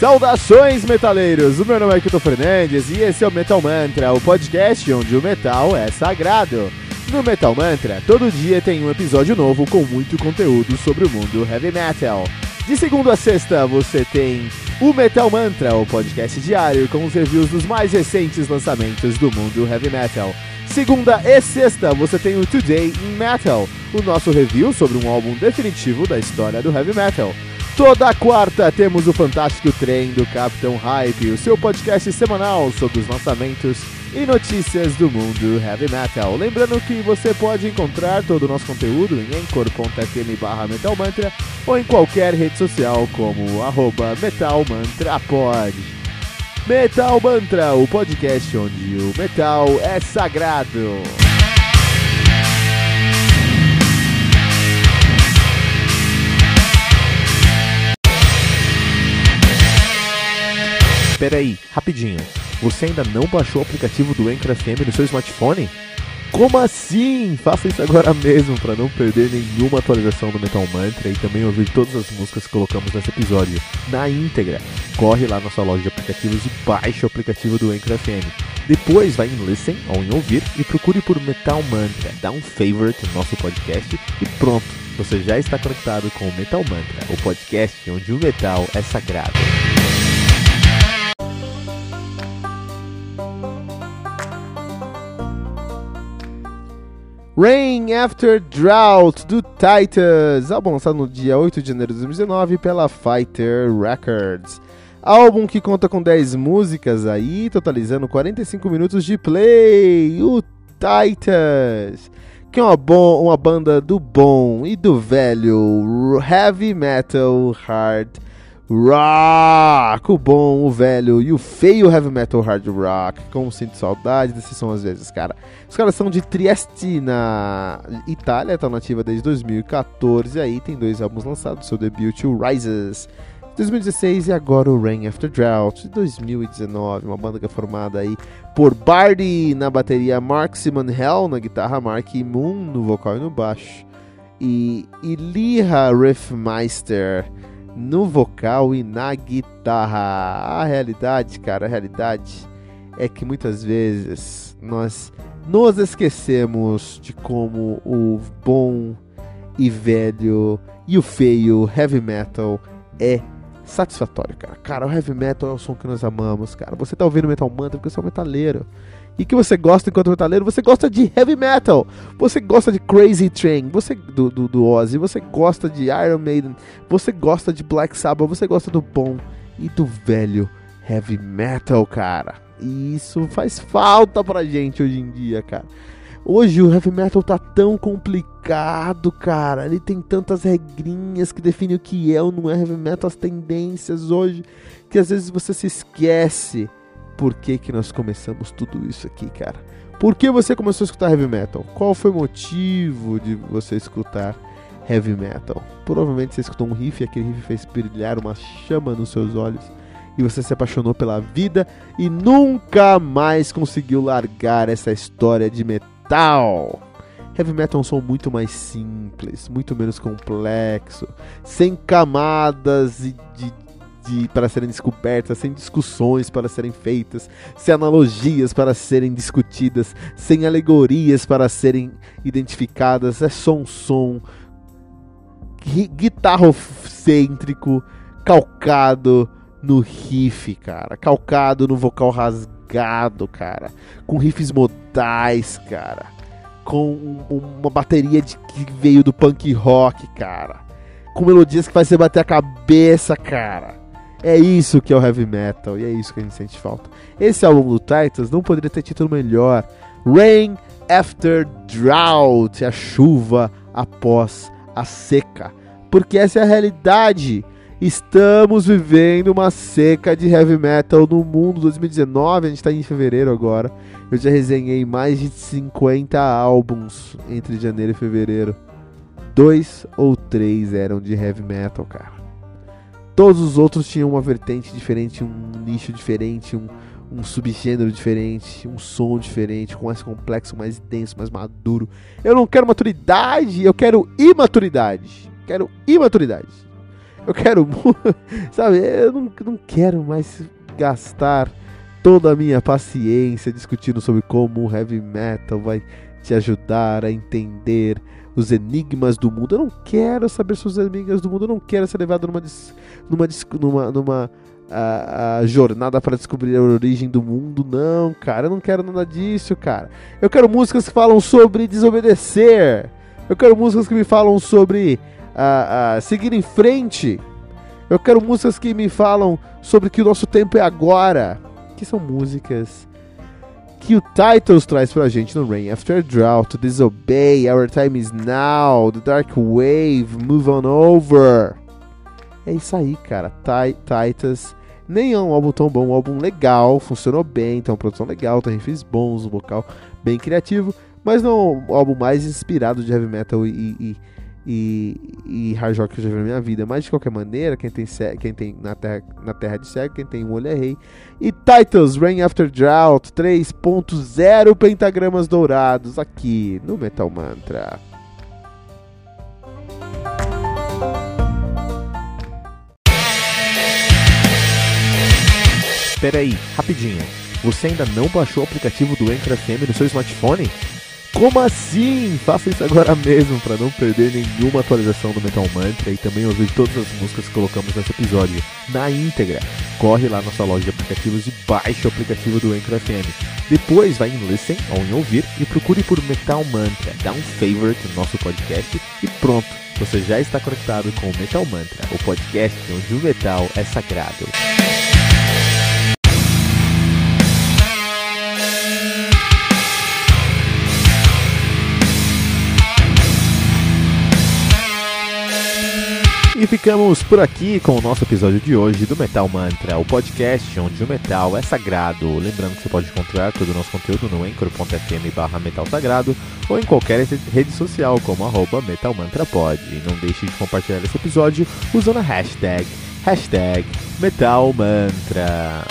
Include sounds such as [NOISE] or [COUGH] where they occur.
Saudações, metaleiros! O meu nome é Kito Fernandes e esse é o Metal Mantra, o podcast onde o metal é sagrado. No Metal Mantra, todo dia tem um episódio novo com muito conteúdo sobre o mundo heavy metal. De segunda a sexta, você tem o Metal Mantra, o podcast diário com os reviews dos mais recentes lançamentos do mundo heavy metal. Segunda e sexta, você tem o Today in Metal, o nosso review sobre um álbum definitivo da história do heavy metal. Toda quarta temos o fantástico trem do Capitão Hype, o seu podcast semanal sobre os lançamentos e notícias do mundo heavy metal. Lembrando que você pode encontrar todo o nosso conteúdo em anchor.fm barra metalmantra ou em qualquer rede social como arroba metalmantrapod. Metal Mantra, o podcast onde o metal é sagrado. Peraí, rapidinho. Você ainda não baixou o aplicativo do Anchor FM no seu smartphone? Como assim? Faça isso agora mesmo para não perder nenhuma atualização do Metal Mantra e também ouvir todas as músicas que colocamos nesse episódio na íntegra. Corre lá na sua loja de aplicativos e baixe o aplicativo do Anchor FM. Depois vai em Listen ou em Ouvir e procure por Metal Mantra. Dá um favorite no nosso podcast e pronto, você já está conectado com o Metal Mantra, o podcast onde o metal é sagrado. Rain After Drought do Titans, álbum lançado no dia 8 de janeiro de 2019 pela Fighter Records. Álbum que conta com 10 músicas aí, totalizando 45 minutos de play. O Titans, que é uma, bom, uma banda do bom e do velho heavy metal hard rock, o bom, o velho e o feio heavy metal hard rock. Como sinto saudade desses são às vezes, cara. Os caras são de Trieste, na Itália, tá nativa desde 2014. E aí tem dois álbuns lançados: seu debut, o Rises. 2016 e agora o Rain After Drought de 2019, uma banda que é formada aí por Bardi na bateria, Mark Simon Hell na guitarra, Mark Moon no vocal e no baixo e Iliha Riffmeister no vocal e na guitarra. A realidade, cara, a realidade é que muitas vezes nós nos esquecemos de como o bom e velho e o feio heavy metal é satisfatório, cara. Cara, o heavy metal é o som que nós amamos, cara. Você tá ouvindo Metal Mantra porque você é um metaleiro. E que você gosta enquanto metaleiro, você gosta de heavy metal, você gosta de Crazy Train, você do, do, do Ozzy, você gosta de Iron Maiden, você gosta de Black Sabbath, você gosta do bom e do velho heavy metal, cara. E isso faz falta pra gente hoje em dia, cara. Hoje o heavy metal tá tão complicado, cara. Ele tem tantas regrinhas que definem o que é ou não é heavy metal, as tendências hoje, que às vezes você se esquece por que, que nós começamos tudo isso aqui, cara. Por que você começou a escutar heavy metal? Qual foi o motivo de você escutar heavy metal? Provavelmente você escutou um riff e aquele riff fez brilhar uma chama nos seus olhos e você se apaixonou pela vida e nunca mais conseguiu largar essa história de metal. Heavy metal é um som muito mais simples, muito menos complexo, sem camadas de, de, de, para serem descobertas, sem discussões para serem feitas, sem analogias para serem discutidas, sem alegorias para serem identificadas. É só um som guitarrocêntrico, calcado no riff, cara, calcado no vocal rasgado cara. Com riffs modais, cara. Com uma bateria de, que veio do punk rock, cara. Com melodias que faz você bater a cabeça, cara. É isso que é o heavy metal e é isso que a gente sente falta. Esse álbum do Titans não poderia ter título melhor. Rain After Drought, a chuva após a seca. Porque essa é a realidade. Estamos vivendo uma seca de heavy metal no mundo 2019, a gente está em fevereiro agora. Eu já resenhei mais de 50 álbuns entre janeiro e fevereiro. Dois ou três eram de heavy metal, cara. Todos os outros tinham uma vertente diferente, um nicho diferente, um, um subgênero diferente, um som diferente, com mais complexo, mais denso, mais maduro. Eu não quero maturidade, eu quero imaturidade. Quero imaturidade. Eu quero, [LAUGHS] sabe, eu não, não quero mais gastar toda a minha paciência discutindo sobre como o heavy metal vai te ajudar a entender os enigmas do mundo. Eu não quero saber sobre os enigmas do mundo, eu não quero ser levado numa, numa, numa, numa a, a, jornada para descobrir a origem do mundo. Não, cara, eu não quero nada disso, cara. Eu quero músicas que falam sobre desobedecer. Eu quero músicas que me falam sobre a, seguir em frente. Eu quero músicas que me falam sobre que o nosso tempo é agora. Que são músicas que o Titles traz pra gente no Rain After Drought, Disobey, Our Time Is Now, The Dark Wave, Move On Over. É isso aí, cara. Titus. Nem é um álbum tão bom, um álbum legal, funcionou bem, tem uma produção legal, tem riffs bons, um vocal bem criativo, mas não é um álbum mais inspirado de heavy metal e, e e, e hard rock que eu já vi na minha vida. Mas de qualquer maneira, quem tem, quem tem na, terra, na terra de cego, quem tem um olho é rei. E Titles, Rain After Drought 3.0 pentagramas dourados aqui no Metal Mantra. Espera aí, rapidinho. Você ainda não baixou o aplicativo do Anchor FM no seu smartphone? Como assim? Faça isso agora mesmo para não perder nenhuma atualização do Metal Mantra e também ouvir todas as músicas que colocamos nesse episódio na íntegra. Corre lá na sua loja de aplicativos e baixe o aplicativo do Anchor FM. Depois vai em Listen ou em Ouvir e procure por Metal Mantra. Dá um favorite no nosso podcast e pronto. Você já está conectado com o Metal Mantra, o podcast onde o metal é sagrado. E ficamos por aqui com o nosso episódio de hoje do Metal Mantra, o podcast onde o metal é sagrado. Lembrando que você pode encontrar todo o nosso conteúdo no anchor.fm barra metal sagrado ou em qualquer rede social como arroba metalmantrapod. E não deixe de compartilhar esse episódio usando a hashtag, hashtag metalmantra.